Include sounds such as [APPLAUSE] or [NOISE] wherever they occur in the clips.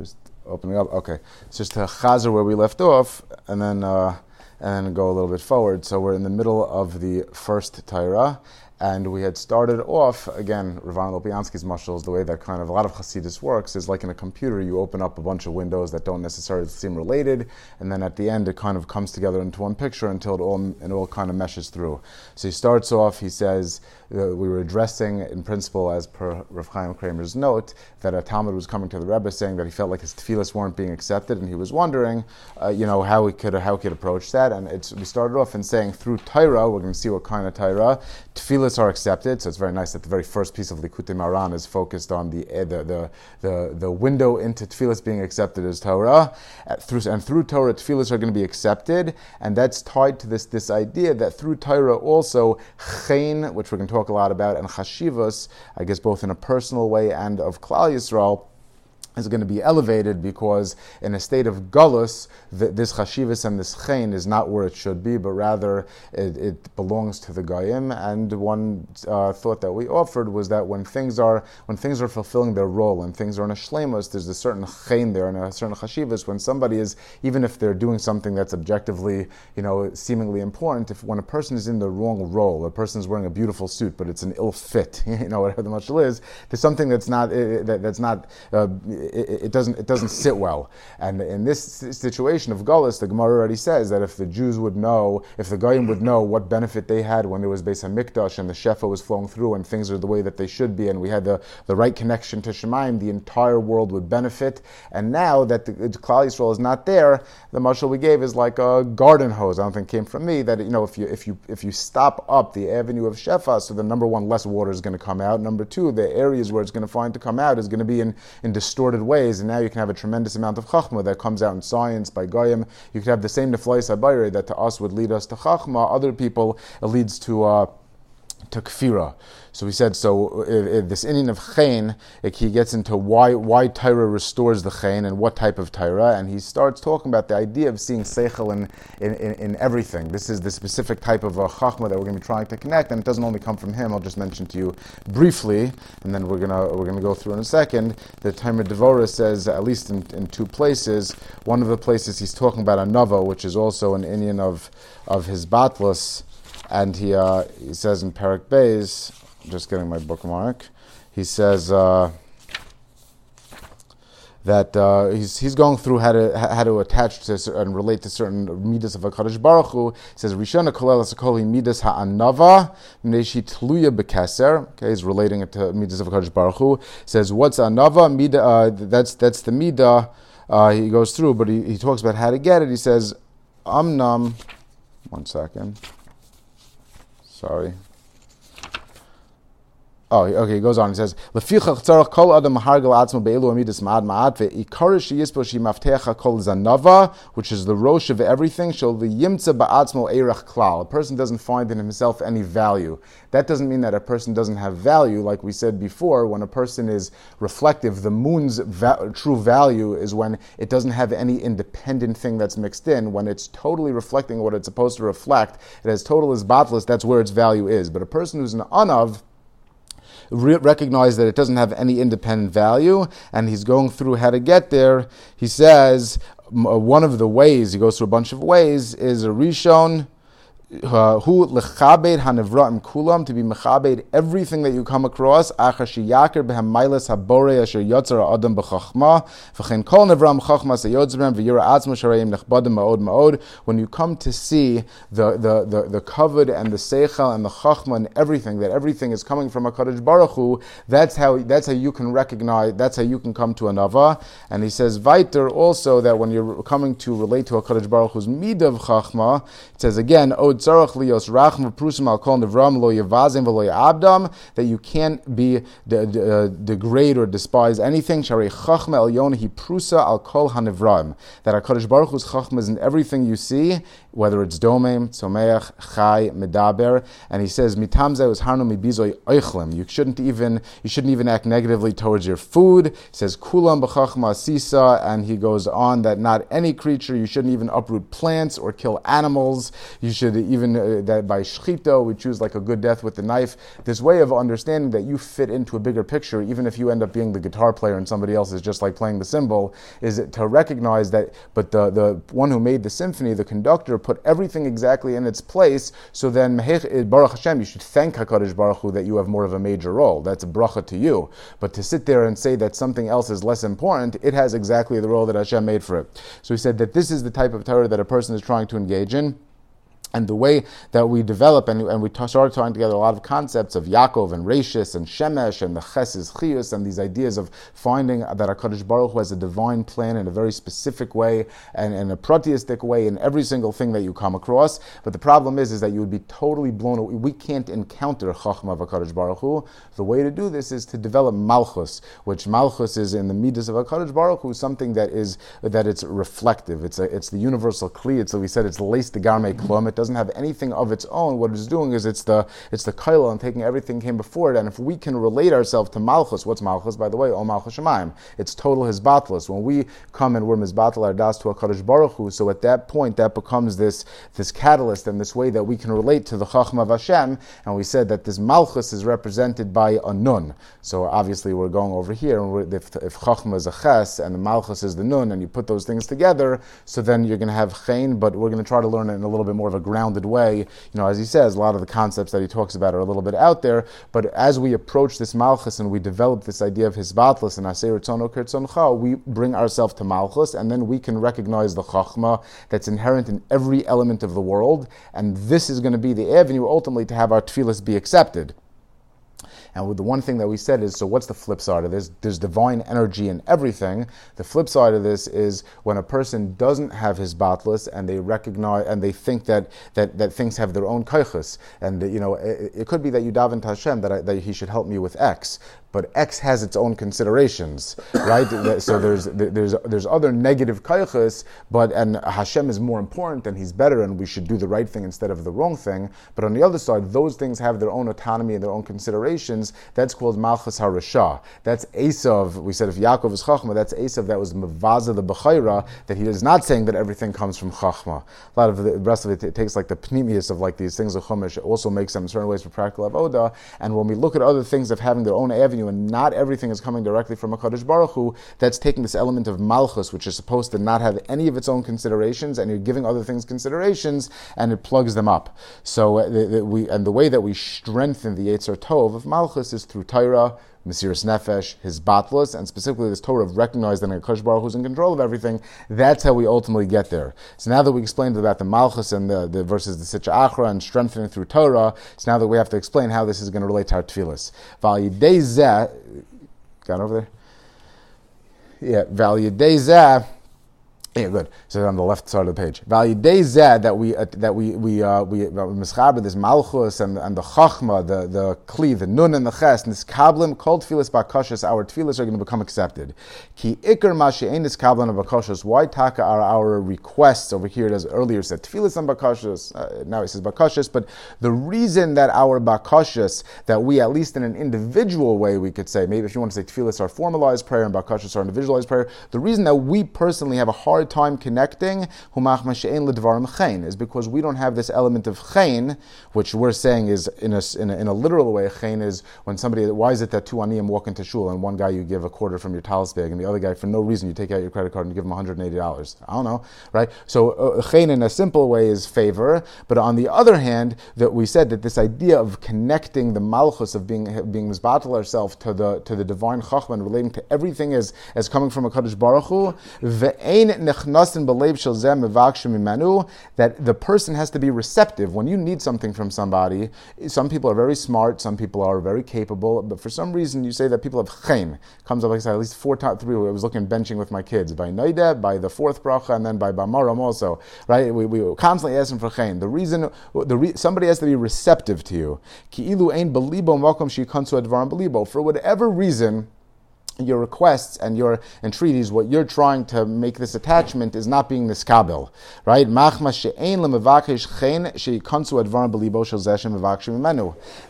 just opening up. Okay, it's just a chazer where we left off, and then uh, and then go a little bit forward. So we're in the middle of the first Torah, and we had started off, again, Ravan Lopiansky's mushals, the way that kind of a lot of Hasidus works is like in a computer, you open up a bunch of windows that don't necessarily seem related, and then at the end it kind of comes together into one picture until it all, it all kind of meshes through. So he starts off, he says, uh, we were addressing in principle, as per Rav Chaim Kramer's note, that a Talmud was coming to the Rebbe saying that he felt like his tefillahs weren't being accepted, and he was wondering, uh, you know, how we could how we could approach that. And we started off in saying through Torah, we're going to see what kind of Torah tefillahs are accepted. So it's very nice that the very first piece of Likutei Moharan is focused on the uh, the, the, the the window into tefillahs being accepted as Torah. Uh, through, and through Torah, tefillahs are going to be accepted, and that's tied to this this idea that through Torah also chen, which we're going to talk talk a lot about, and chashivas, I guess both in a personal way and of Klal Yisrael, is going to be elevated because in a state of gullus, this chashivas and this chen is not where it should be, but rather it, it belongs to the goyim. And one uh, thought that we offered was that when things are when things are fulfilling their role and things are in a shlemus, there's a certain chen there and a certain chashivas. When somebody is, even if they're doing something that's objectively, you know, seemingly important, if when a person is in the wrong role, a person is wearing a beautiful suit but it's an ill fit, [LAUGHS] you know, whatever the mushal is, there's something that's not uh, that, that's not. Uh, it, it, doesn't, it doesn't sit well. And in this situation of Gullus, the Gemara already says that if the Jews would know, if the Goyim would know what benefit they had when there was Beis HaMikdash and the Shefa was flowing through and things are the way that they should be and we had the, the right connection to Shemaim, the entire world would benefit. And now that the, Klal Yisrael is not there, the mashal we gave is like a garden hose. I don't think came from me that you know if you if you if you stop up the avenue of Shefa, so the number one less water is going to come out. Number two, the areas where it's going to find to come out is going to be in, in distorted ways, and now you can have a tremendous amount of chachma that comes out in science by goyim. You could have the same neflois habayre that to us would lead us to chachma. Other people it leads to. Uh, to kfira. So we said, so if, if this Indian of chen, he gets into why why Torah restores the chen and what type of Torah, and he starts talking about the idea of seeing seichel in, in, in, in everything. This is the specific type of uh, chachma that we're going to be trying to connect, and it doesn't only come from him. I'll just mention to you briefly, and then we're gonna we're gonna go through in a second. The Tomer Devora says at least in, in two places. One of the places he's talking about a nova, which is also an Indian of of his batlus and he, uh, he says in Perak Beis, just getting my bookmark, he says uh, that uh, he's, he's going through how to, how to attach to and relate to certain midas of HaKadosh Baruch Hu. He says, Rishona kolel asakoli midas ha'anava mneshi tluya bekeser. Okay, he's relating it to midas of HaKadosh Baruch Hu. He says, what's anava? Mida, uh, that's, that's the midah. Uh, he goes through, but he, he talks about how to get it. He says, amnam, one second. Sorry. Oh, okay, he goes on. He says, "Lefichach tzarach kol adam mahargal atzmo be'elu amidus ma'ad ma'ad ve'ikarish shi maftecha kol zanava, which is the rosh of everything. Shall the yimtza ba'atzmo eirach klal. A person doesn't find in himself any value. That doesn't mean that a person doesn't have value. Like we said before, when a person is reflective, the moon's va- true value is when it doesn't have any independent thing that's mixed in. When it's totally reflecting what it's supposed to reflect, it has total is batless. That's where its value is. But a person who's an anav re- recognize that it doesn't have any independent value, and he's going through how to get there. He says one of the ways, he goes through a bunch of ways, is a rishon who lechabed hanevraim kulam to be mechabed everything that you come across achar sheyaker behem mailas habore asher yotzar adam bechachma v'chein kol nevram chachma seyotzrem v'yira atzmo shareim nechbadim maod maod. When you come to see the the the, the covered and the seichel and the chachma and everything that everything is coming from a Kadosh Baruch Hu, that's how that's how you can recognize that's how you can come to a nava. And he says weiter also that when you're coming to relate to a Kadosh Baruch Hu's midav chachma it says again od tzarach lios al kol nevram lo yavazim v'lo abdam that you can't be de, de, uh, degrade or despise anything. Sharei chachma el yonahi prusa al kol that Hakadosh Baruch Hu's chachma is in everything you see, whether it's domem, tzomeach, chai, medaber, and he says mitamze was harno mibizoy oichlim. You shouldn't even you shouldn't even act negatively towards your food. He says kulam b'chachma sisa, and he goes on that not any creature you shouldn't even uproot plants or kill animals. You should even uh, that by shchito, we choose like a good death with the knife. This way of understanding that you fit into a bigger picture, even if you end up being the guitar player and somebody else is just like playing the cymbal, is to recognize that, but the, the one who made the symphony, the conductor, put everything exactly in its place. So then, eh, Baruch Hashem, you should thank HaKadosh Baruch Hu that you have more of a major role. That's a bracha to you. But to sit there and say that something else is less important, it has exactly the role that Hashem made for it. So he said that this is the type of Torah that a person is trying to engage in and the way that we develop, and, and we t- started tying together a lot of concepts of Yaakov and Rashis and Shemesh and the Cheses Chius and these ideas of finding that HaKadosh Baruch Hu has a divine plan in a very specific way and in a proteistic way in every single thing that you come across. But the problem is, is that you would be totally blown away. We can't encounter Chachma of HaKadosh Baruch Hu. The way to do this is to develop Malchus, which Malchus is in the Midas of HaKadosh Baruch Hu, something that is, that it's reflective. It's, a, it's the universal Kli. It's, so we said it's Leis the Garme Klum. Doesn't have anything of its own. What it's doing is it's the it's the kaila and taking everything came before it. And if we can relate ourselves to malchus, what's malchus? By the way, O malchus shemaim. It's total hisbatlus. When we come and we're mizbatal our das to a kaddish baruch Hu, so at that point that becomes this this catalyst and this way that we can relate to the chachma of Hashem. And we said that this malchus is represented by a nun. So obviously we're going over here, and if, if chachma is a ches and the malchus is the nun, and you put those things together, so then you're going to have chen. But we're going to try to learn it in a little bit more of a grounded way. You know, as he says, a lot of the concepts that he talks about are a little bit out there. But as we approach this malchus and we develop this idea of his batlas and aser kirtzoncha, we bring ourselves to malchus, and then we can recognize the chachma that's inherent in every element of the world. And this is going to be the avenue ultimately to have our tefillas be accepted. And the one thing that we said is, so what's the flip side of this? There's divine energy in everything. The flip side of this is when a person doesn't have his batlas and they recognize and they think that that, that things have their own kaichus. And you know, it, it, could be that you daven to Hashem that, I, that he should help me with X, but X has its own considerations, right? [COUGHS] so there's there's there's other negative kaichus, but and Hashem is more important and He's better, and we should do the right thing instead of the wrong thing. But on the other side, those things have their own autonomy and their own considerations. That's called Malchus Harasha. That's Esav. We said if Yaakov is Chachma, that's Esav. That was Mavaza the Bechaira. That he is not saying that everything comes from Chachma. A lot of the rest of it, it takes like the pneumius of like these things of Chumash. It also makes them in certain ways for practical avoda. And when we look at other things of having their own avenue and not everything is coming directly from a Kaddish Baruch Hu, that's taking this element of Malchus, which is supposed to not have any of its own considerations, and you're giving other things considerations, and it plugs them up. So uh, the, the, we, and the way that we strengthen the Yetzer Tov of Malchus is through Torah, Mesiris Nefesh, his batlas, and specifically this Torah of recognizing that Akash Baruch who's in control of everything. That's how we ultimately get there. So now that we explained about the Malchus and the, the versus the Sitra Achra and strengthening through Torah, so now that we have to explain how this is going to relate to our. Val got over there? Yeah, Val yeah, good. So on the left side of the page, value day zed that we uh, that we we uh, we mischaber this malchus and and the chachma, the the kli, the nun and the ches, and this kablim called tefillas bakashas. Our tefillas are going to become accepted. Ki ikar mashi ein this kablim bakashas. Why taka are our requests over here? As earlier said, tefillas and bakashas. Uh, now it says bakashas, but the reason that our bakashas that we at least in an individual way we could say maybe if you want to say tefillas are formalized prayer and bakashas are individualized prayer. The reason that we personally have a hard hard time connecting is because we don't have this element of chen, which we're saying is in a, in a, in a literal way, chen is when somebody, why is it that two aniyim walk into shul and one guy you give a quarter from your talis bag and the other guy for no reason you take out your credit card and give him $180? I don't know, right? So uh, in a simple way is favor, but on the other hand, that we said that this idea of connecting the malchus of being being misbatel ourselves to the to the divine chachman, relating to everything as as coming from a kaddish baruch hu, that the person has to be receptive. When you need something from somebody, some people are very smart, some people are very capable, but for some reason you say that people have chen. Comes up like I said, at least four times, three, I was looking benching with my kids, by Noida, by the fourth bracha, and then by Bamaram also, right? We, we constantly ask them for chen. The reason, the re, somebody has to be receptive to you. For whatever reason, your requests and your entreaties, what you're trying to make this attachment is not being niskabel, right?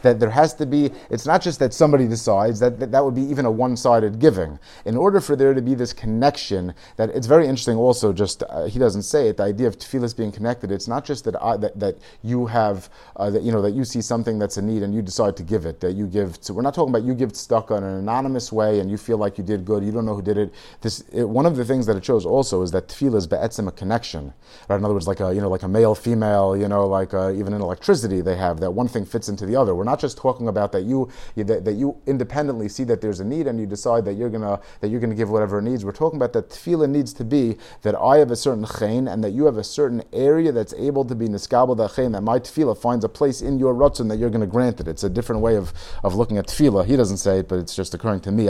That there has to be, it's not just that somebody decides, that, that, that would be even a one-sided giving. In order for there to be this connection, that it's very interesting also, just, uh, he doesn't say it, the idea of tefillas being connected, it's not just that, I, that, that you have, uh, that, you know, that you see something that's a need and you decide to give it, that you give, to, we're not talking about you give stuck in an anonymous way and you feel like you did good. You don't know who did it. This it, one of the things that it shows also is that tefillah is be'etzim a connection. Right? In other words, like a you know like a male female. You know like a, uh, even in electricity they have that one thing fits into the other. We're not just talking about that you, that, that, you independently see that there's a need and you decide that you're gonna that you're gonna give whatever it needs. We're talking about that tefillah needs to be that I have a certain chen and that you have a certain area that's able to be niskabel that chen that my tefillah finds a place in your rotzon that you're to grant it. It's a different way of, of looking at tefillah. He doesn't say it, but it's just occurring to me.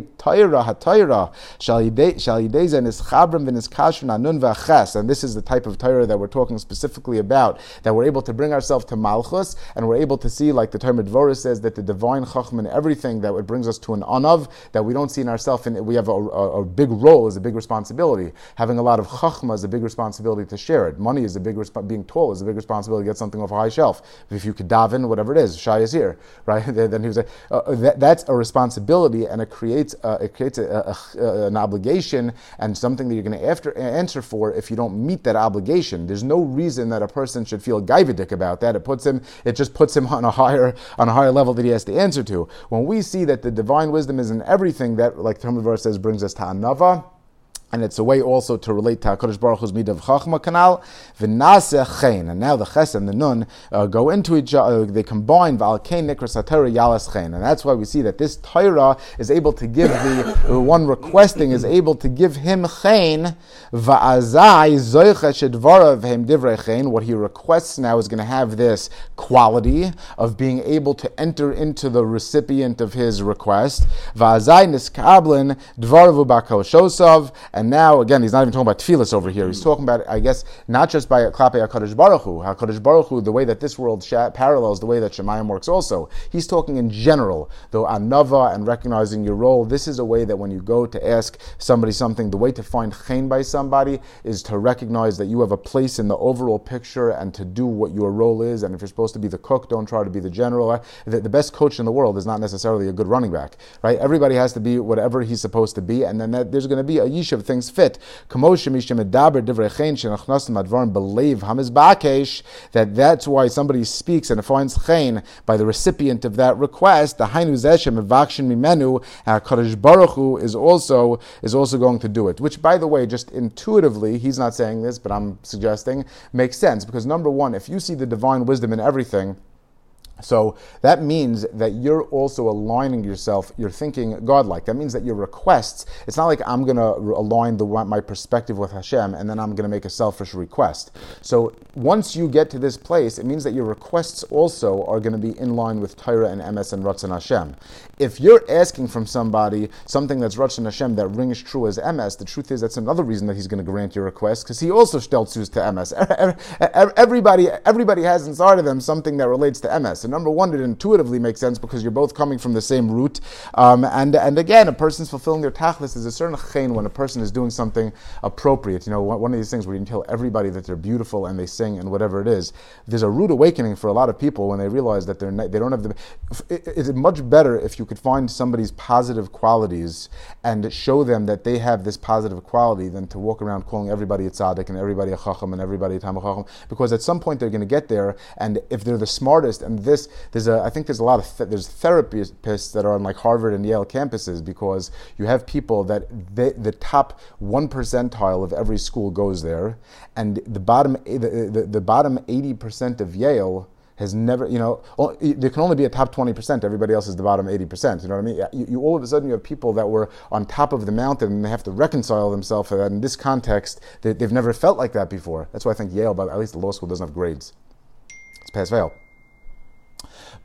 Torah hatayra shall yideza nischabrim v'niskashrin anun v'aches. And this is the type of Torah that we're talking specifically about, that we're able to bring ourselves to malchus, and we're able to see, like the Tomer Dvorah says, that the divine chacham and everything that it brings us to an anav, that we don't see in ourselves, and we have a, a, a, big role, is a big responsibility. Having a lot of chachma is a big responsibility to share it. Money is a big resp- being tall is a big responsibility to get something off a high shelf. If you could daven, whatever it is, Shai is here, [LAUGHS] right? then he was like, uh, that, that's a responsibility, and it creates it creates a, a, an obligation and something that you're going to after, answer for if you don't meet that obligation. There's no reason that a person should feel gaivadik about that. It puts him, it just puts him [LAUGHS] on a higher on a higher level that he has to answer to. When we see that the divine wisdom is in everything, that like Talmud verse says brings us to anava and it's a way also to relate to HaKadosh Baruch Hu's mid of Chachma canal, v'naseh chen. And now the Ches and the Nun uh, go into each other, uh, they combine, v'al kein nikras HaTorah yalas chen. And that's why we see that this Torah is able to give the, the one requesting is able to give him chen, v'azai zoicha shedvarav hem divrei chen. What he requests now is going to have this quality of being able to enter into the recipient of his request. V'azai niskablin dvaravu bakoshosav, and now, again, he's not even talking about tefillas over here. He's hmm. talking about, I guess, not just by klape HaKadosh Baruch Hu, HaKadosh Baruch Hu, the way that this world parallels the way that Shemayim works also. He's talking in general, though anava and recognizing your role. This is a way that when you go to ask somebody something, the way to find chen by somebody is to recognize that you have a place in the overall picture and to do what your role is. And if you're supposed to be the cook, don't try to be the general. The, the best coach in the world is not necessarily a good running back, right? Everybody has to be whatever he's supposed to be, and then that, there's going to be a yishuv things fit. That that's why somebody speaks and finds chen by the recipient of that request. The hainu zeshem mimenu. Kadosh Baruch Hu is also is also going to do it. Which, by the way, just intuitively, he's not saying this, but I'm suggesting makes sense because number one, if you see the divine wisdom in everything so that means that you're also aligning yourself, you're thinking godlike. That means that your requests, it's not like I'm going to align the, my perspective with Hashem and then I'm going to make a selfish request. So once you get to this place, it means that your requests also are going to be in line with Torah and emes and Ratzon Hashem. If you're asking from somebody something that's Ratzon Hashem that rings true as emes, the truth is that's another reason that he's going to grant your request because he also stelzus to emes. [LAUGHS] Everybody, everybody has inside of them something that relates to emes. And number one, it intuitively makes sense because you're both coming from the same root. Um, and, and again, a person's fulfilling their tachlis is a certain chen when a person is doing something appropriate. You know, one of these things where you tell everybody that they're beautiful and they sing and whatever it is. There's a rude awakening for a lot of people when they realize that they're not, they don't have the. It's much better if you could find somebody's positive qualities and show them that they have this positive quality than to walk around calling everybody a tzaddik and everybody a chacham and everybody a tam. Because at some point they're going to get there, and if they're the smartest and this there's a I think there's a lot of th- there's therapists that are on like Harvard and Yale campuses because you have people that they, the top one percentile of every school goes there, and the bottom eh, the, the, the bottom eighty percent of Yale has never, you know, there can only be a top 20%, everybody else is the bottom 80%. You know what I mean? You, you, all of a sudden you have people that were on top of the mountain and they have to reconcile themselves for that in this context, they, have never felt like that before. That's why I think Yale, but at least the law school doesn't have grades. It's pass fail.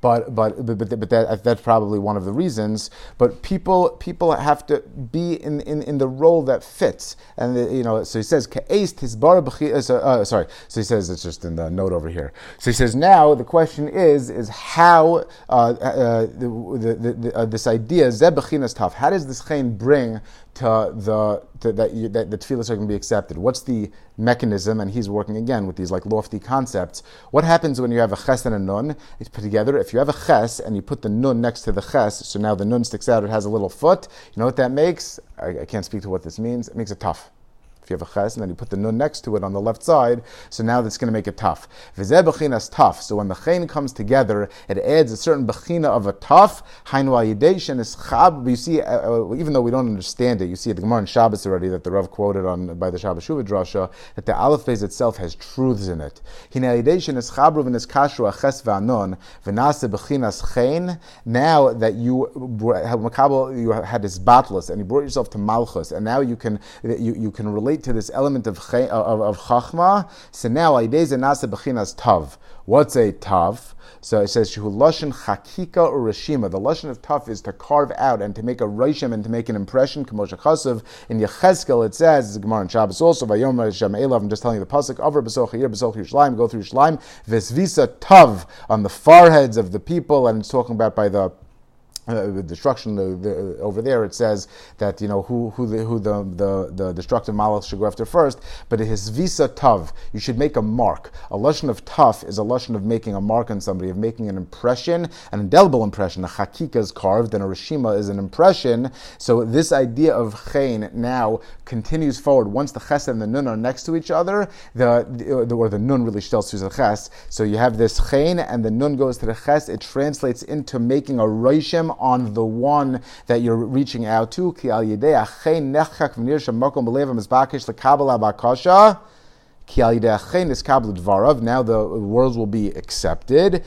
But but but, but, that, that's probably one of the reasons. But people people have to be in, in, in the role that fits, and the, you know. So he says bar uh, sorry. So he says it's just in the note over here. So he says now the question is is how uh, uh, the, the, the, uh, this idea zebechinas tough. How does this chain bring to the to, that, you, that the tefillahs are going to be accepted? What's the mechanism? And he's working again with these like lofty concepts. What happens when you have a ches and a nun? It's put together. If you have a ches and you put the nun next to the ches, so now the nun sticks out. It has a little foot. You know what that makes? I, I can't speak to what this means. It makes it tough. If you have a ches and then you put the nun next to it on the left side, so now that's going to make it tough. V'zeh bechinas tough. So when the chen comes together, it adds a certain bechina of a tough. Hainu al is chab. You see, uh, uh, even though we don't understand it, you see at the Gemara in Shabbos already that the Rav quoted on by the Shabbos Shuvah drasha that the aleph base itself has truths in it. Hine yideshin is chabru v'nis v'anon v'nase chen. Now that you makabel, you had this batlus and you brought yourself to malchus, and now you can you, you can relate relate to this element of, of, of chachma. So now, Aideza Nasa Bechinas Tav. What's a Tav? So it says, Shuhu Lashon Chakika or Rishima. The Lashon of Tav is to carve out and to make a Rishim and to make an impression. Kamosha. In Yechezkel it says, the Gemara in Shabbos also, Vayom Hashem Elav, I'm just telling you the Pasuk, Avra Besoch Yir Besoch go through Yerushalayim, Vesvisa Tav, on the foreheads of the people, and it's talking about by the uh, the destruction the, the, over there, it says that you know who who the who the the, the destructive malach should go after first. But his visa tav, you should make a mark. A lashon of tav is a lashon of making a mark on somebody, of making an impression, an indelible impression. A hakika is carved, and a rishima is an impression. So this idea of chain now continues forward. Once the ches and the nun are next to each other, the, the or the nun really still to the ches. So you have this chain, and the nun goes to the ches. It translates into making a rishim on the one that you're reaching out to. Now the words will be accepted.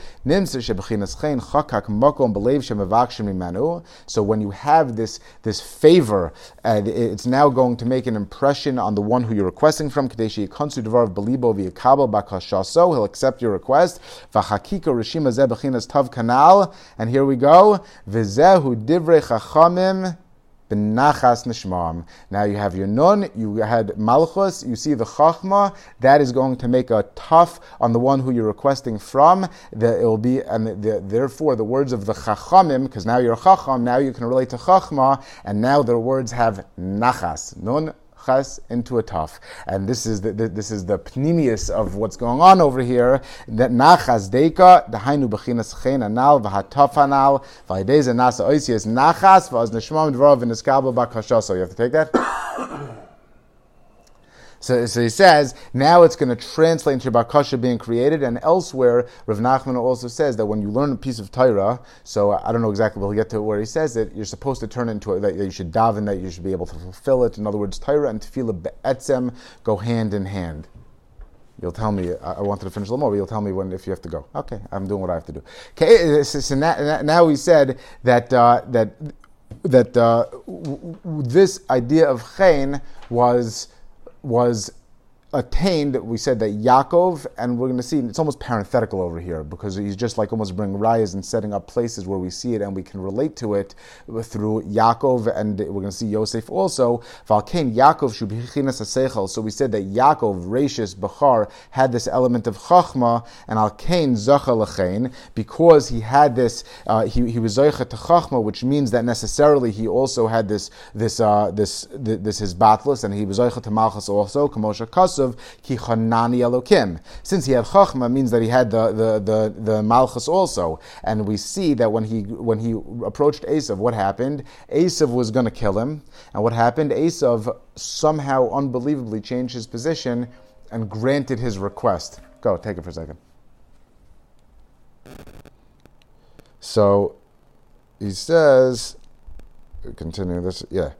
So when you have this, this favor, uh, it's now going to make an impression on the one who you're requesting from. He'll accept your request. And here we go. Benachas nishmam. Now you have your nun, you had malchus, you see the chachma, that is going to make a tough on the one who you're requesting from. The, it will be, and the, therefore the words of the chachamim, because now you're chacham, now you can relate to chachma, and now their words have nachas. Nun, into a taf. And this is the, this is the pnimius of what's going on over here. That nachas deika, hainu bechinas chen anal, v'hataf anal, v'aydez nasa oisias nachas, v'az neshmam dvarav v'niskabel bakashaso. You have to take that? So, so he says now it's going to translate into Bakasha being created, and elsewhere Rav Nachman also says that when you learn a piece of Torah, so I don't know exactly, we'll get to where he says it. You're supposed to turn it into a, that you should daven, that you should be able to fulfill it. In other words, Torah and Tefillah be'etzem go hand in hand. You'll tell me. I wanted to finish a little more, but you'll tell me when if you have to go. Okay, I'm doing what I have to do. Okay, so now, now he said that uh, that that uh, w- w- this idea of chayin was was attained, we said that Yaakov, and we're going to see it's almost parenthetical over here because he's just like almost bringing rayas and setting up places where we see it and we can relate to it through Yaakov, and we're going to see Yosef also. Valkain Yaakov shubichinas So we said that Yaakov, Rashis, Bachar had this element of chachma, and Alkain zacha lechein because he had this. Uh, he, he was zoicha to chachma, which means that necessarily he also had this this uh, this, this, this his batlus, and he was zoicha to malchus also. Kamosha Kasu of Ki Chanani Elokim. Since he had Chachma, means that he had the, the, the, the Malchus also. And we see that when he when he approached Esav, what happened? Esav was going to kill him. And what happened? Esav somehow unbelievably changed his position and granted his request. Go, take it for a second. So he says, continue this, yeah.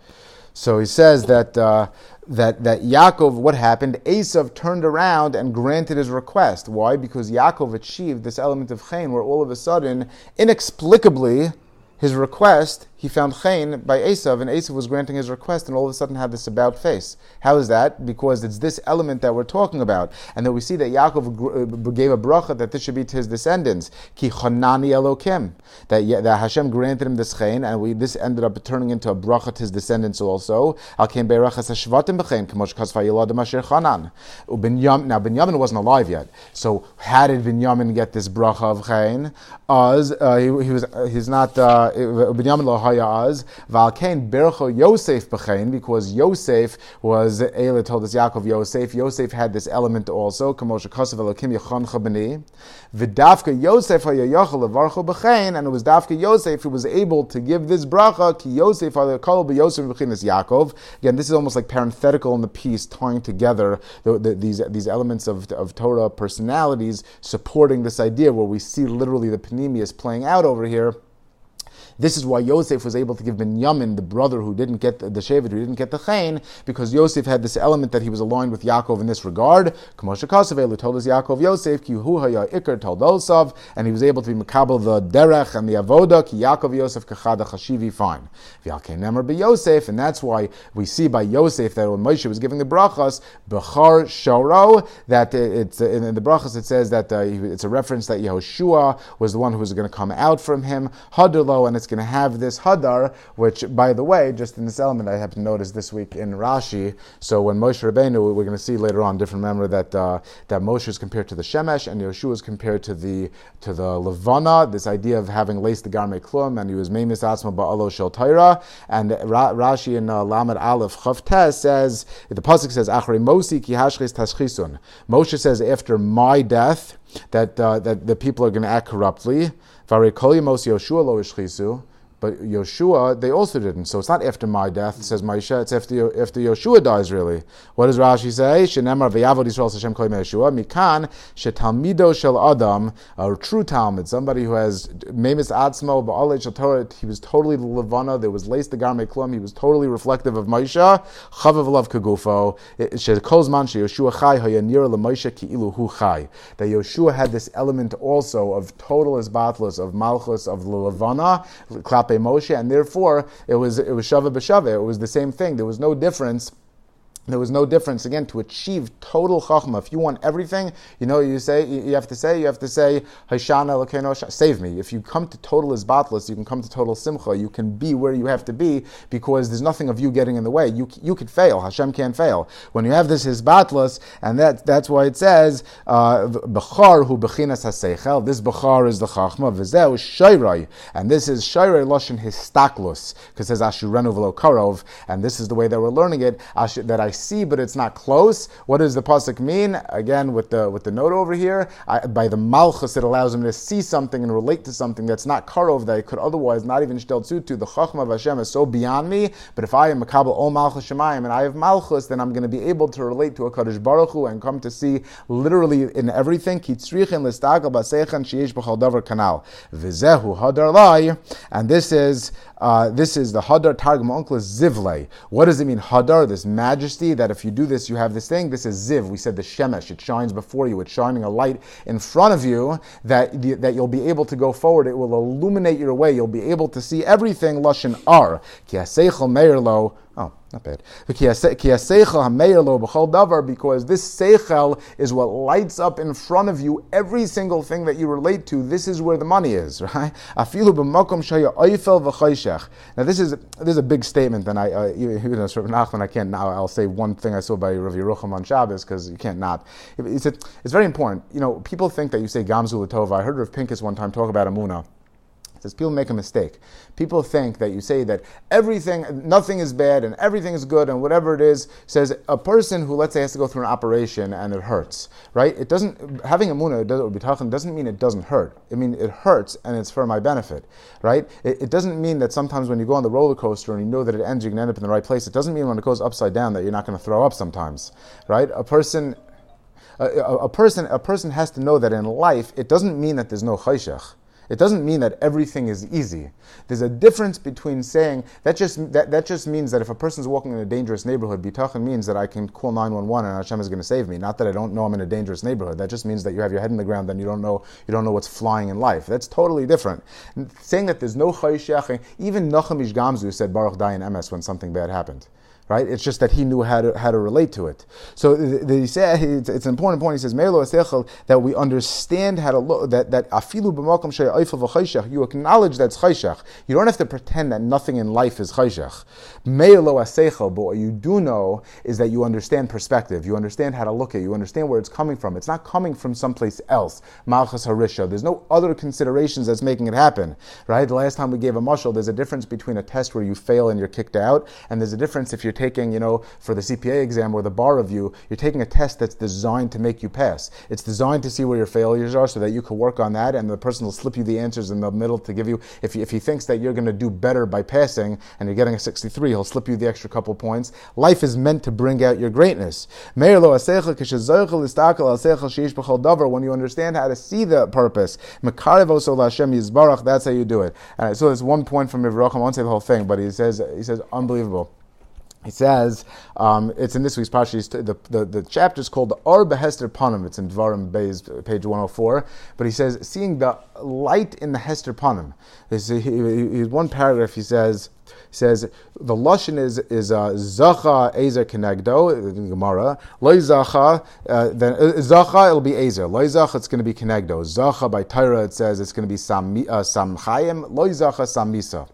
So he says that uh, that that Yaakov, what happened? Esav turned around and granted his request. Why? Because Yaakov achieved this element of chen, where all of a sudden, inexplicably, his request he found Chain by Esav, and Esav was granting his request, and all of a sudden had this about face. How is that? Because it's this element that we're talking about, and that we see that Yaakov uh, gave a bracha that this should be to his descendants. Ki Chanani Elokim, that, that Hashem granted him this Chain, and we, this ended up turning into a bracha to his descendants also. Al Kem Beirachas Hashvatim B'Chain, Kamosh Kasva Yiladim Asher Chanan. Now, Binyamin wasn't alive yet, so how did Binyamin get this bracha of Chain? Uh, he, he, was, uh, he's not uh, Binyamin hayaz. Valkein bercho Yosef b'chein because Yosef was Eila told us Yaakov Yosef. Yosef had this element also. Kamosha Kosev Elokim Yechoncha b'ni. V'dafka Yosef hayayachal levarcho b'chein, and it was Dafka Yosef who was able to give this bracha ki Yosef hayakol b'Yosef b'chein Yaakov. Again, this is almost like parenthetical in the piece, tying together the, the, these these elements of, of Torah personalities supporting this idea where we see literally the panemius playing out over here. This is why Yosef was able to give Binyamin, the brother who didn't get the, the Shevet, who didn't get the Chain, because Yosef had this element that he was aligned with Yaakov in this regard. Kamosha Kasavelu told us Yaakov Yosef, Ki hu haya ikar Osav, and he was able to be Makabal the Derech and the Avoda, Ki Yaakov Yosef Kachada Chashivi, fine. V'yalkein Nemer Yosef, and that's why we see by Yosef that when Moshe was giving the brachas, Bechar Shoro, that it's in the brachas it says that uh, it's a reference that Yehoshua was the one who was going to come out from him, Hadurlo, and it's going to have this hadar, which, by the way, just in this element, I have to notice this week in Rashi. So when Moshe Rabbeinu, we're going to see later on, different memory that uh, that Moshe is compared to the Shemesh and Yeshua is compared to the to the Levana. This idea of having laced the garme klum, and he was Memis Atzma Ba'alo Shel Taira. And Ra- Rashi in uh, Lamed Aleph Chavtes says the pasuk says Achre Mosi Ki Hashchis Tashchisun. Moshe says after my death that uh, that the people are going to act corruptly. But Yeshua, they also didn't. So it's not after my death, says Maisha, it's after, after Yoshua dies, really. What does Rashi say? Shenemar v'yavod Yisrael Hashem kolim Yoshua. Mikan shetalmido shel Adam, a true Talmud, somebody who has memis atzmo ba'alei shel Torah, he was totally the Levana, there was lace the garme klum, he was totally reflective of Maisha, chavav love kagufo, shekolzman she Yoshua chai hayanir leMaisha ki ilu hu chai. That Yeshua had this element also of total isbatlus, of malchus, of Levana, Moshe, and therefore it was it was shava b'shava. It was the same thing. There was no difference there was no difference again to achieve total chachma. If you want everything, you know you say you have to say you have to say Hashana save me. If you come to total isbatlas, you can come to total simcha. You can be where you have to be because there's nothing of you getting in the way. You you could fail. Hashem can't fail. When you have this isbatlas, and that that's why it says uh, bechar hu bechinas haseichel. This bechar is the chachma. V'zeu shayrai, and this is shayrai lashon histaklus because says ashurenu v'lo karov, and this is the way that we're learning it. That I see, but it's not close. What does the pasuk mean? Again, with the with the note over here, I, by the malchus, it allows him to see something and relate to something that's not karov that I could otherwise not even shtel to. The chachma of Hashem is so beyond me. But if I am a kabel ol malchus shemayim and I have malchus, then I'm going to be able to relate to a kaddish baruch Hu and come to see literally in everything. Kitzrichin listagal basechan sheyesh b'chal davar kanal v'zehu hadar lai, and this is uh, this is the hadar targum onkelos zivle. What does it mean hadar? This majesty that if you do this, you have this thing. This is ziv. We said the shemesh. It shines before you. It's shining a light in front of you that, that you'll be able to go forward. It will illuminate your way. You'll be able to see everything. Lashon ar. Ki meir Oh, not bad. Because this seichel is what lights up in front of you every single thing that you relate to. This is where the money is, [LAUGHS] right? Now this is this is a big statement, and I uh, even know, Nachman, I can't now. I'll say one thing I saw by Rav Yerucham on Shabbos because you can't not. It's, a, it's very important. You know, people think that you say Gamzu Latova. I heard Rav Pinkus one time talk about Amuna says people make a mistake. People think that you say that everything, nothing is bad and everything is good and whatever it is. Says a person who, let's say, has to go through an operation and it hurts, right? It doesn't having a muna be tachin doesn't mean it doesn't hurt. I mean it hurts and it's for my benefit, right? It, it, doesn't mean that sometimes when you go on the roller coaster and you know that it ends, you can end up in the right place. It doesn't mean when it goes upside down that you're not going to throw up sometimes, right? A person. A, a, a, person, a person has to know that in life, it doesn't mean that there's no chayshach. It doesn't mean that everything is easy. There's a difference between saying that just that, that just means that if a person's walking in a dangerous neighborhood, bitachon means that I can call 911 and Hashem is going to save me. Not that I don't know I'm in a dangerous neighborhood. That just means that you have your head in the ground and you don't know you don't know what's flying in life. That's totally different. saying that there's no chayshach, even Nachum Ish Gamzu said Baruch Dayan Emes when something bad happened right? It's just that he knew how to, how to relate to it. So he said it's, it's, an important point. He says that we understand how to look that that afilu You acknowledge that's chayshach. You don't have to pretend that nothing in life is chayshach. But what you do know is that you understand perspective. You understand how to look at. it. You understand where it's coming from. It's not coming from someplace else. Malchus harisha. There's no other considerations that's making it happen, right? The last time we gave a mushal, there's a difference between a test where you fail and you're kicked out, and there's a difference if you're taking, you know, for the CPA exam or the bar review, you're taking a test that's designed to make you pass. It's designed to see where your failures are so that you can work on that, and the person will slip you the answers in the middle to give you, if, if he thinks that you're going to do better by passing and you're getting a 63, he'll slip you the extra couple points. Life is meant to bring out your greatness. When you understand how to see the purpose, that's how you do it. And so there's one point from Ivrachim, I won't say the whole thing, but he says, he says, unbelievable. He says, um, it's in this week's Parsha, the, the, the chapter is called the Or Behester Panim. It's in Dvarim Beis, page 104. But he says, seeing the light in the Hester Panim. He, one paragraph, he says, he says the lashon is is uh, zacha ezer kenegdo Gemara. Loy zacha uh, then uh, zacha it'll be ezer. Loy zacha it's going to be kenegdo. Zacha by Torah it says it's going to be sam uh, samchayim. Loy zacha samisa.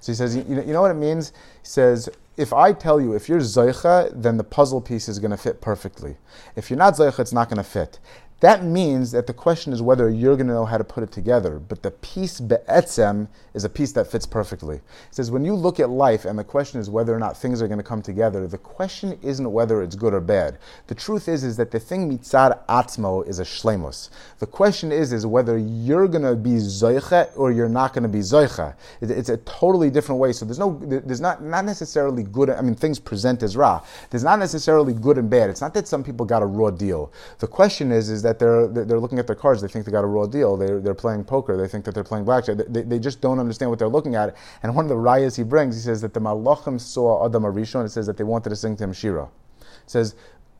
So he says you know, you know what it means. He says if I tell you if you're Zoicha, then the puzzle piece is going to fit perfectly. If you're not Zoicha, it's not going to fit. That means that the question is whether you're going to know how to put it together. But the piece be'etzem is a piece that fits perfectly. It says when you look at life and the question is whether or not things are going to come together, the question isn't whether it's good or bad. The truth is is that the thing mitzad atzmo is a shlemus. The question is is whether you're going to be zoicha or you're not going to be zoicha. It's a totally different way. So there's no there's not not necessarily good. I mean things present as ra. There's not necessarily good and bad. It's not that some people got a raw deal. The question is is that that they're they're looking at their cards. They think they got a raw deal. They're, they're playing poker. They think that they're playing blackjack. They, they just don't understand what they're looking at. And one of the rayas he brings, he says that the malachim saw Adam Arishon. It says that they wanted to sing to him Shira. It says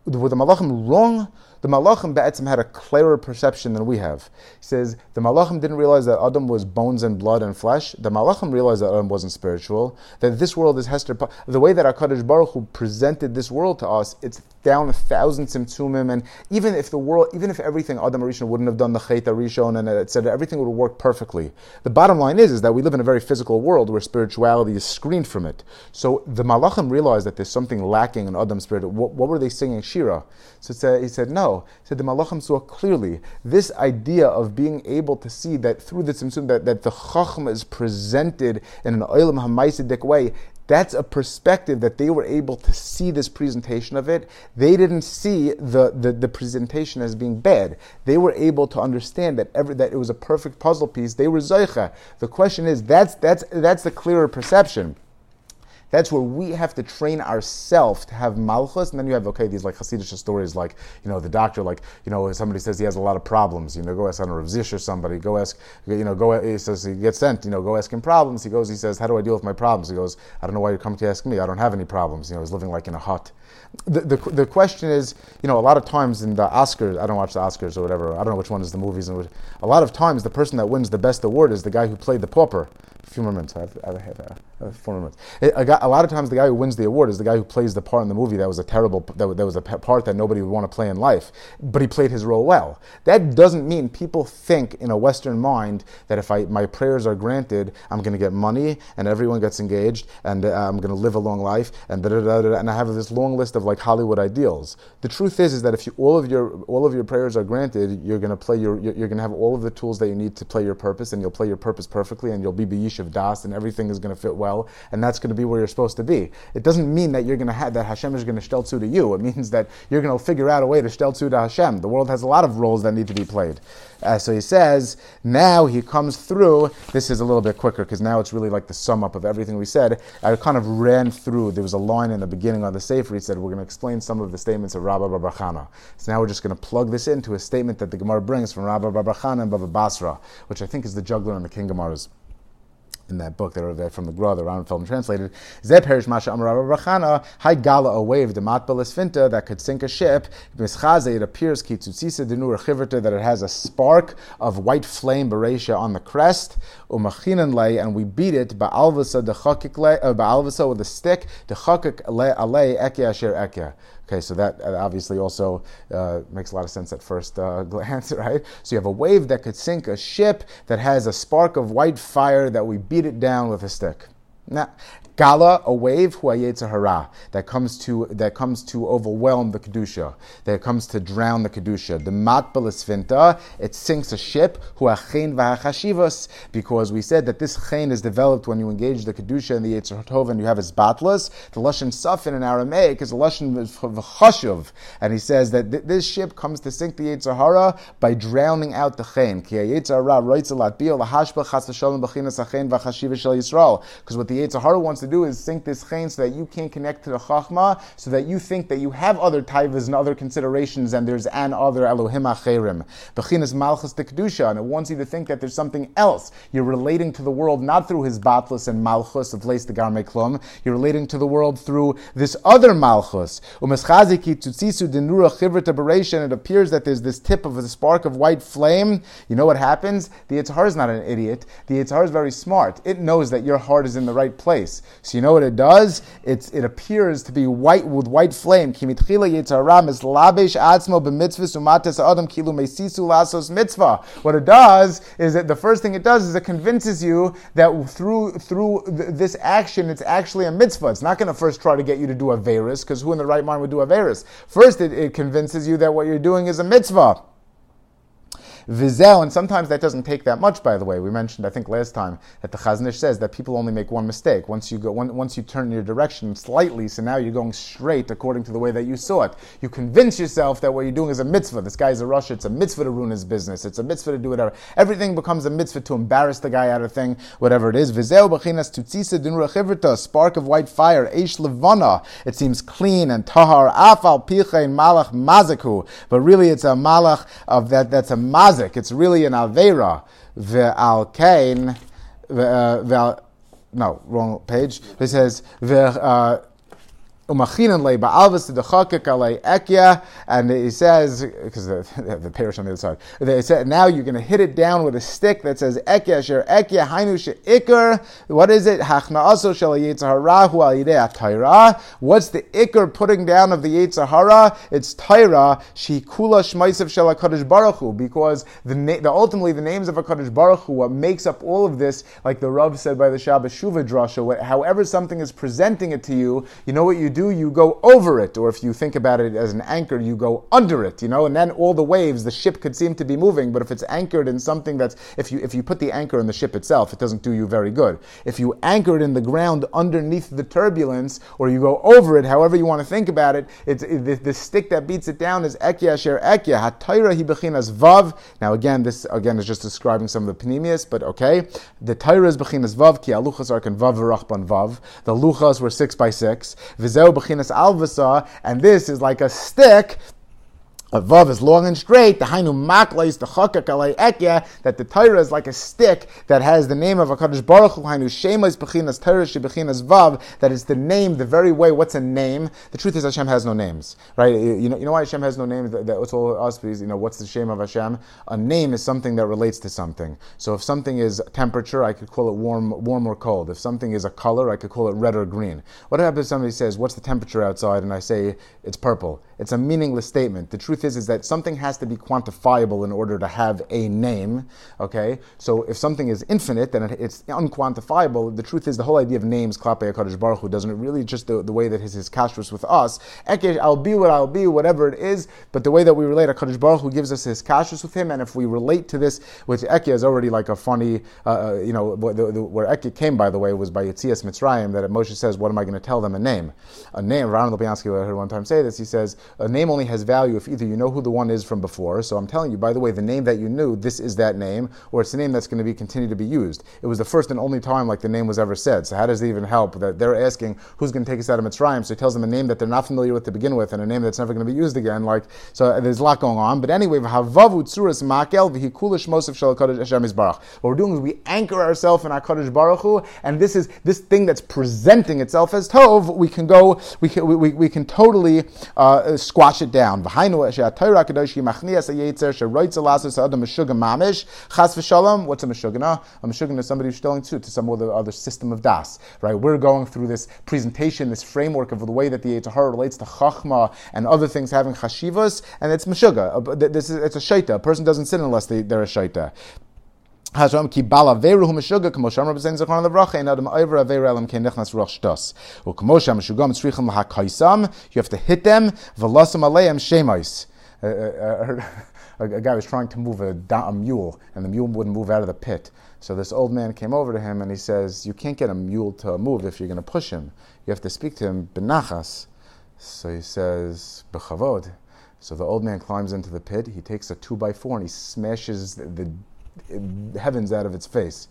were the malachim wrong? The malachim be'etzim had a clearer perception than we have. He says the malachim didn't realize that Adam was bones and blood and flesh. The malachim realized that Adam wasn't spiritual. That this world is Hester. The way that Hakadosh Baruch Hu presented this world to us, it's down a thousand simtsumim, and even if the world, even if everything Adam Rishon wouldn't have done the Chet Rishon and etc., everything would work perfectly. The bottom line is, is that we live in a very physical world where spirituality is screened from it. So the malachim realized that there's something lacking in Adam's spirit. What, what were they singing? Shira. So said, he said, no. He said the malachim saw clearly this idea of being able to see that through the tzimtzum that, that the chacham is presented in an oilam hamaisidik way. That's a perspective that they were able to see this presentation of it. They didn't see the, the, the presentation as being bad. They were able to understand that every, that it was a perfect puzzle piece. They were zoicha. The question is, that's, that's, that's the clearer perception. That's where we have to train ourselves to have malchus, and then you have okay these like Hasidic stories, like you know the doctor, like you know somebody says he has a lot of problems, you know go ask a Rav Zish or somebody, go ask, you know go he says he gets sent, you know go ask him problems. He goes, he says, how do I deal with my problems? He goes, I don't know why you're coming to ask me. I don't have any problems. You know he's living like in a hut. The, the, the question is, you know, a lot of times in the Oscars, I don't watch the Oscars or whatever. I don't know which one is the movies. And a lot of times, the person that wins the best award is the guy who played the pauper a few more minutes. I have, I have, I have four minutes. A, a, a, lot of times, the guy who wins the award is the guy who plays the part in the movie that was a terrible, that, that was a part that nobody would want to play in life, but he played his role well. That doesn't mean people think in a Western mind that if I, my prayers are granted, I'm going to get money and everyone gets engaged and uh, I'm going to live a long life and da, da, da, and I have this long list of like Hollywood ideals. The truth is, is that if you, all of your all of your prayers are granted, you're going to play your, you're, you're going to have all of the tools that you need to play your purpose, and you'll play your purpose perfectly, and you'll be of das, and everything is going to fit well, and that's going to be where you're supposed to be. It doesn't mean that you're going to have that Hashem is going to shtel to you. It means that you're going to figure out a way to shtel to Hashem. The world has a lot of roles that need to be played. Uh, so he says, now he comes through. This is a little bit quicker because now it's really like the sum up of everything we said. I kind of ran through. There was a line in the beginning of the Sefer. It said we're going to explain some of the statements of Rabba Bar. So now we're just going to plug this into a statement that the Gemara brings from Rabba Bar and Baba Basra, which I think is the juggler in the King Gemaras in that book that are from the Gra, the Rambam translated. Zeh masha amar Rachana, hai gala a wave, the matbalis finta that could sink a ship. Mischaze, it appears kitzutzisa denur chiverta that it has a spark of white flame beresha on the crest. Umachinan lay, and we beat it ba'alvasa le, uh, ba'alvasa with a stick dechakik le alei ekya asher ekya. Okay, so that obviously also uh, makes a lot of sense at first uh, [LAUGHS] glance, right? So you have a wave that could sink a ship that has a spark of white fire that we beat it down with a stick. Now, Gala, a wave, hara, that comes to that comes to overwhelm the kedusha, that comes to drown the kedusha. The matbalis finta, it sinks a ship, hu achein v'hachashivas, because we said that this chen is developed when you engage the kedusha and the tov, and you have his batlas. The lashon safin in Aramaic is a lashon v'chashuv, and he says that th- this ship comes to sink the hara by drowning out the chen. Ki hara writes a lot because what the hara wants to do is sink this chain so that you can't connect to the chachma, so that you think that you have other taivas and other considerations, and there's an other Elohim acherim. Bechinas malchus de kedusha, and it wants you to think that there's something else. You're relating to the world not through his batlas and malchus of leis de garme klum. You're relating to the world through this other malchus. Umeschaziki tutzisu denura chivrita beresha, and it appears that there's this tip of a spark of white flame. You know what happens? The Yitzhar is not an idiot. The Yitzhar is very smart. It knows that your heart is in the right place. So you know what it does? It's, it appears to be white with white flame. What it does is that the first thing it does is it convinces you that through through this action, it's actually a mitzvah. It's not going to first try to get you to do aveiras, because who in the right mind would do aveiras? First, it, it convinces you that what you're doing is a mitzvah. Vizel, and sometimes that doesn't take that much, by the way. We mentioned, I think last time, that the Chazon Ish says that people only make one mistake. Once you go, one, once you turn your direction slightly, so now you're going straight according to the way that you saw it. You convince yourself that what you're doing is a mitzvah. This guy's a rasha. It's a mitzvah to ruin his business. It's a mitzvah to do whatever. Everything becomes a mitzvah to embarrass the guy out of thing, whatever it is. Vizel b'chinas tutzisa dinura chivrita, spark of white fire, eish levana. It seems clean and tahar afal pichein malach mazaku, but really it's a malach of that. That's a malach It's really an avera. Ve'al kain, uh, no, wrong page. It says, uh, umachinan le ba'alvis the alei ekya, and he says because the, the parish on the other side. They said now you're going to hit it down with a stick that says ekya sher ekya hainu ikar. What is it? Hachna also shel yitzhara hu al What's the ikar putting down of the yitzhara? It's taira she kula shmaisav shel hakadosh baruch hu because the, the ultimately the names of hakadosh baruch hu what makes up all of this, like the Rav said by the Shabbos Shuva drasha. However, something is presenting it to you, you know what you do do, you go over it, or if you think about it as an anchor, you go under it, you know, and then all the waves, the ship could seem to be moving, but if it's anchored in something that's, if you, if you put the anchor in the ship itself, it doesn't do you very good. If you anchor it in the ground underneath the turbulence, or you go over it, however you want to think about it, it's, it, the, the, stick that beats it down is ekya sher ekya, hatayra hi bechinas vav. Now again, this again is just describing some of the panemius, but okay. The Torah is bechinas vav, ki aluchas are vav vav. The luchas were six by six. Bechinas Alvasa, and this is like a stick a vav is long and straight. The hainu makla the chakak alei ekya. That the Torah is like a stick that has the name of a kaddish baruch hu. Hainu shema is bechinas Torah shebechinas vav. That is the name, the very way. What's a name? The truth is Hashem has no names, right? You know, you know why Hashem has no names. That, that's all us. Because you know, what's the shame of Hashem? A name is something that relates to something. So if something is temperature, I could call it warm, warm or cold. If something is a color, I could call it red or green. What happens if somebody says, "What's the temperature outside?" and I say it's purple? It's a meaningless statement. The truth is, is that something has to be quantifiable in order to have a name. Okay, so if something is infinite, then it's unquantifiable. The truth is, the whole idea of names, Klape Hakadosh Baruch Hu, doesn't really just the, the way that his his kashrus with us. Ekesh, I'll be what I'll be, whatever it is. But the way that we relate, Hakadosh Baruch Hu gives us his kashrus with him, and if we relate to this, which Eke is already like a funny, uh, uh you know, the, the, where Eke came, by the way, was by Yitzias Mitzrayim. That Moshe says, "What am I going to tell them? A name, a name." Ron Lopiansky, I heard one time say this. He says, a name only has value if either you know who the one is from before. So I'm telling you, by the way, the name that you knew, this is that name, or it's the name that's going to be continued to be used. It was the first and only time like the name was ever said. So how does it even help that they're asking who's going to take us out of Mitzrayim? So he tells them a name that they're not familiar with to begin with, and a name that's never going to be used again. Like so, there's a lot going on. But anyway, makel What we're doing is we anchor ourselves in Hakadosh Baruch Hu, and this is this thing that's presenting itself as tov. We can go, we can we, we, we can totally uh, squash it down. What's a meshugana? A meshugana is somebody who's stealing too to some other, other system of das. Right? We're going through this presentation, this framework of the way that the Yitzhar relates to chachma and other things having chashivas, and it's meshuga. Uh, this is it's a shaita. A person doesn't sin unless they, they're a shaita. You have to hit them. A, [LAUGHS] a guy was trying to move a, a mule, and the mule wouldn't move out of the pit. So this old man came over to him and he says, You can't get a mule to move if you're going to push him. You have to speak to him benachas. So he says, Bechavod. So the old man climbs into the pit, he takes a two by four and he smashes the, the heavens out of its face.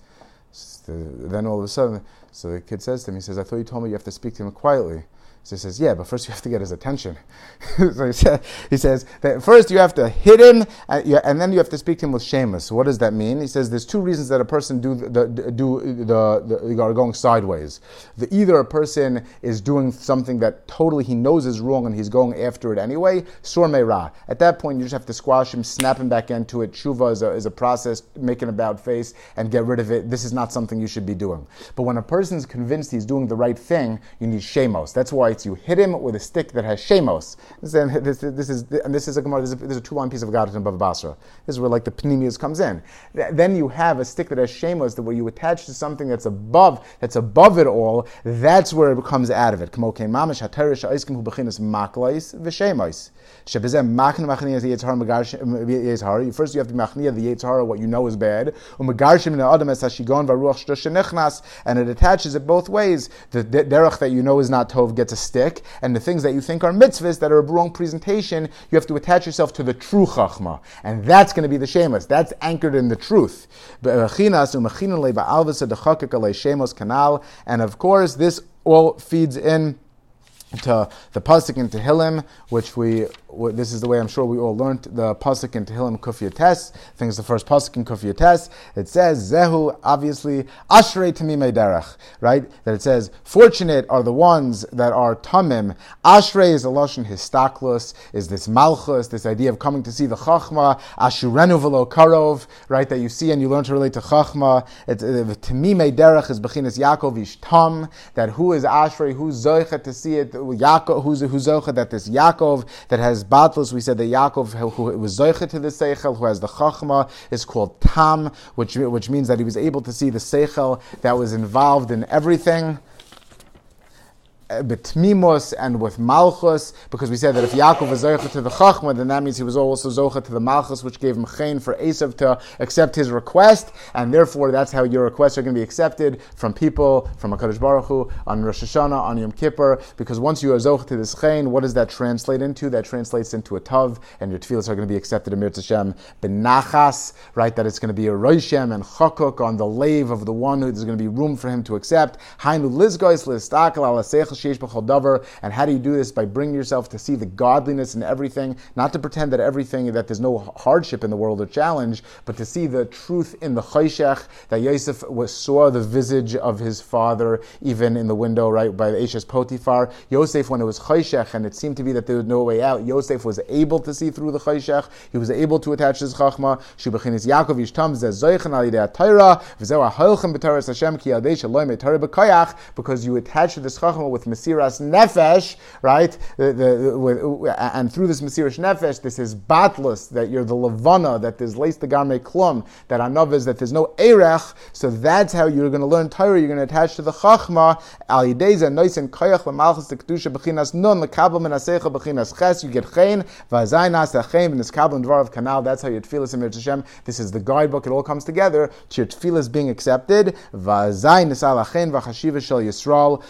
So then all of a sudden, so the kid says to him, he says, I thought you told me you have to speak to him quietly. So he says, yeah, but first you have to get his attention. [LAUGHS] so he, said, he says that first you have to hit him, and, then you have to speak to him with shameless. What does that mean? He says there's two reasons that a person do the, do the, the, are going sideways. The, either a person is doing something that totally he knows is wrong and he's going after it anyway, sur ra. At that point, you just have to squash him, snap him back into it. Shuva is a, is a process, make an about face, and get rid of it. This is not something you should be doing. But when a person's convinced he's doing the right thing, you need shemos. That's why you hit him with a stick that has shemos. This, this, this is and this is a this is a, two line piece of Gadat in Bava Basra. This is where like the pneumias comes in. Then you have a stick that has shemos that where you attach to something that's above that's above it all. That's where it comes out of it. First, you have to machnia the yitzhara what you know is bad. And it attaches it both ways. The derech that you know is not tov gets a stick, and the things that you think are mitzvahs that are a wrong presentation, you have to attach yourself to the true chachma, and that's going to be the shemus. That's anchored in the truth. And of course, this all feeds in to the pasuk in Tehillim, which we this is the way I'm sure we all learned the pasuk in Tehillim Kufya Tes. I think it's the first pasuk in Kufya Tes. It says Zehu, obviously Ashrei Tamimei Derech, right? That it says fortunate are the ones that are tamim. Ashrei is a lashon histaklus, is this malchus, this idea of coming to see the chachma. Ashurenu velo karov, right? That you see and you learn to relate to chachma. It's, uh, Tamimei Derech is bechinas Yaakov ish tam. That who is Ashrei, who's zoichet to see it, Yaakov, who's who's zoichet that this Yaakov that has Batlus, we said that Yaakov, who, who was Zoichet to the Seichel, who has the Chachma, is called Tam, which, which means that he was able to see the Seichel that was involved in everything Uh, betmimos and with malchus, because we said that if Yaakov was zocha to the chachma, then that means he was also zocha to the malchus, which gave him chen for Esav to accept his request, and therefore that's how your requests are going to be accepted from people, from Hakadosh Baruch Hu on Rosh Hashanah, on Yom Kippur, because once you are zocha to this chen, what does that translate into? That translates into a tav, and your tefillahs are going to be accepted in Mir Hashem benachas, right? That it's going to be a roishem and chakuk on the lave of the one who there's going to be room for him to accept. Hainu lizgois and how do you do this? By bringing yourself to see the godliness in everything, not to pretend that everything, that there's no hardship in the world or challenge, but to see the truth in the chayshech, that Yosef was, saw the visage of his father even in the window, right, by the Eshes Potiphar. Yosef, when it was chayshech and it seemed to be that there was no way out, Yosef was able to see through the chayshech. He was able to attach his chachma. Shibachinis Yaakov Yishtam Alidei Torah, V'zeu Hashem Ki Yadei Shaloi B'Koyach, because you attach this chachma with Mesiras Nefesh, right? The, the, with, and through this Mesiras Nefesh, this is batlus, that you're the Levana, that there's leis the Garme Klum, that Anav is that there's no Erech, so that's how you're going to learn Torah, you're going to attach to the Chachma, Al Yideza, Nois and Koyach, L'malchus, the Kedusha, Bechinas Nun, L'kabel Menasecha, Bechinas Ches, you get Chen, Vazai Nas, Chen, and this and Dvar of Kanal, that's how your Tfilas and Hashem, this is the guidebook, it all comes together to your Tfilas being accepted, Vazai Nisal Chen, Vachashiva Shel Yisrael,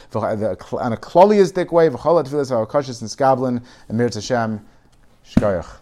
and a kloliistic way, v'chol atfilas ha'akashis and skablin, and mir Hashem, shkoyach.